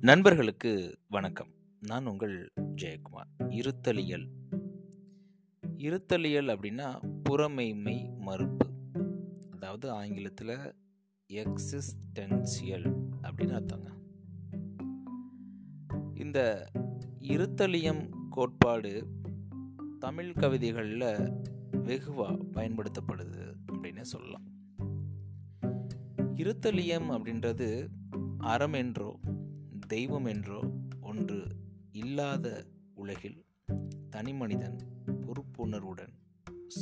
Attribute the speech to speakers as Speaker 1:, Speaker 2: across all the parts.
Speaker 1: நண்பர்களுக்கு வணக்கம். நான் உங்கள் ஜெயக்குமார். இருத்தலியல். இருத்தலியல் அப்படின்னா புறமைமை மறுப்பு. அதாவது ஆங்கிலத்தில் எக்ஸிஸ்டென்சியல் அப்படின்னு அர்த்தங்க. இந்த இருத்தலியம் கோட்பாடு தமிழ் கவிதைகளில் வெகுவாக பயன்படுத்தப்படுது அப்படின்னு சொல்லலாம். இருத்தலியம் அப்படின்றது அறம் என்றோ தெய்வம் என்றோ ஒன்று இல்லாத உலகில் தனிமனிதன் பொறுப்புணர்வுடன்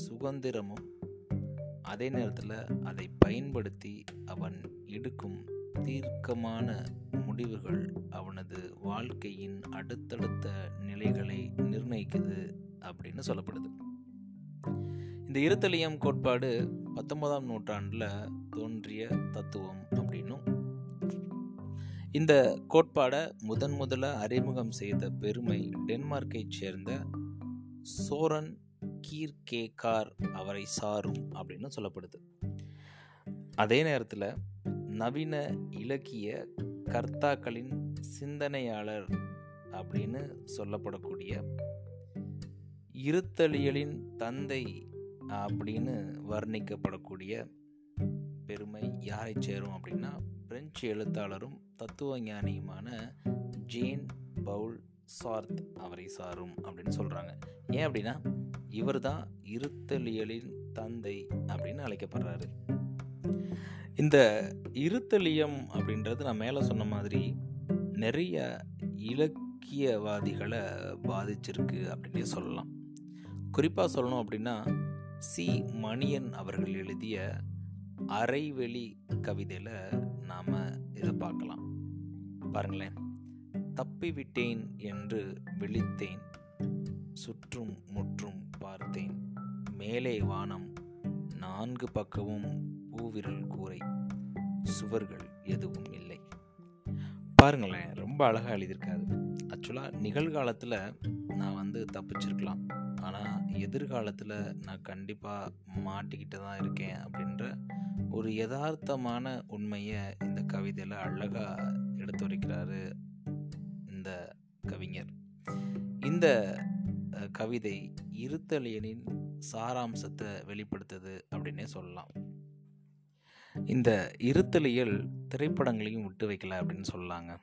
Speaker 1: சுதந்திரமும் அதே நேரத்தில் அதை பயன்படுத்தி அவன் எடுக்கும் தீர்க்கமான முடிவுகள் அவனது வாழ்க்கையின் அடுத்தடுத்த நிலைகளை நிர்ணயிக்குது அப்படின்னு சொல்லப்படுது. இந்த இருத்தலியம் கோட்பாடு பத்தொன்பதாம் நூற்றாண்டில் தோன்றிய தத்துவம் இந்த கோட்பாடை முதன் முதல அறிமுகம் செய்த பெருமை டென்மார்க்கை சேர்ந்த சோரன் கீர்கேகார் அவரை சாரும் அப்படின்னு சொல்லப்படுது. அதே நேரத்தில் நவீன இலக்கிய கர்த்தாக்களின் சிந்தனையாளர் அப்படின்னு சொல்லப்படக்கூடிய இருத்தலியலின் தந்தை அப்படின்னு வர்ணிக்கப்படக்கூடிய பெருமை யாரை சேரும் அப்படின்னா பிரெஞ்சு எழுத்தாளரும் தத்துவ ஞானியுமான ஜேன் பவுல் சார்த் அவரை சாரும் அப்படின்னு சொல்கிறாங்க ஏன் அப்படின்னா இவர் தான் இருத்தலியலின் தந்தை அப்படின்னு அழைக்கப்படுறாரு. இந்த இருத்தலியம் அப்படின்றது நான் மேலே சொன்ன மாதிரி நிறைய இலக்கியவாதிகளை பாதிச்சிருக்கு அப்படின்னே சொல்லலாம். குறிப்பாக சொல்லணும் அப்படின்னா சி மணியன் அவர்கள் எழுதிய அரைவெளி கவிதையில் நாம் இதை பார்க்கலாம். பாருங்களேன். தப்பிவிட்டேன் என்று விழித்தேன் சுற்றும் முற்றும் பார்த்தேன். மேலே வானம் நான்கு பக்கமும் பூவிரல் கூரை சுவர்கள் எதுவும் இல்லை. பாருங்களேன் ரொம்ப அழகாக எழுதியிருக்காரு. ஆக்சுவலாக நிகழ்காலத்தில் நான் வந்து தப்பிச்சிருக்கலாம். ஆனால் எதிர்காலத்தில் நான் கண்டிப்பாக மாட்டிக்கிட்டு தான் இருக்கேன் அப்படின்ற ஒரு யதார்த்தமான உண்மையை இந்த கவிதையில் அழகாக எடுத்துரைக்கிறாரு இந்த கவிஞர். இந்த கவிதை இருத்தலியனின் சாராம்சத்தை வெளிப்படுத்துது அப்படின்னே சொல்லலாம். இந்த இருத்தலியல் திரைப்படங்களையும் விட்டு வைக்கல அப்படின்னு சொல்லாங்க.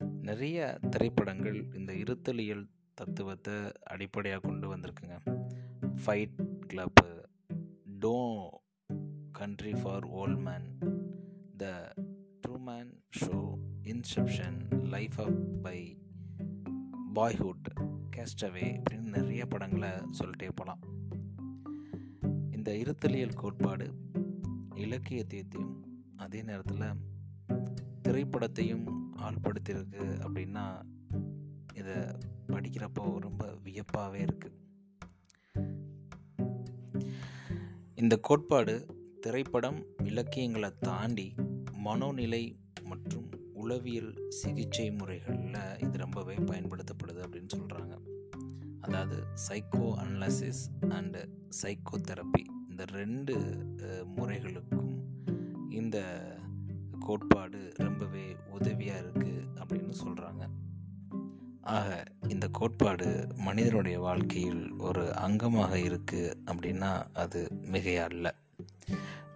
Speaker 1: நிறைய திரைப்படங்கள் இந்த இருத்தலியல் தத்துவத்தை அடிப்படையாக கொண்டு வந்திருக்குங்க. Fight club no country for old men the Truman show inception life of pi boyhood cast away அப்படின்னு நிறைய படங்களை சொல்லிட்டே போகலாம் இந்த இருத்தலியல் கோட்பாடு இலக்கியத்தையும் அதே நேரத்தில் திரைப்படத்தையும் ஆள்படுத்தியிருக்கு அப்படின்னா இதை படிக்கிறப்போ ரொம்ப வியப்பாகவே இருக்குது இந்த கோட்பாடு திரைப்படம் இலக்கியங்களை தாண்டி மனோநிலை மற்றும் உளவியல் சிகிச்சை முறைகளில் இது ரொம்பவே பயன்படுத்தப்படுது அப்படின்னு சொல்கிறாங்க அதாவது psychoanalysis and psycho therapy இந்த ரெண்டு முறைகளுக்கும் இந்த கோட்பாடு ரொம்பவே உதவியாக இருக்குது அப்படின்னு சொல்கிறாங்க ஆக இந்த கோட்பாடு மனிதனுடைய வாழ்க்கையில் ஒரு அங்கமாக இருக்குது அப்படின்னா அது மிகையா அல்ல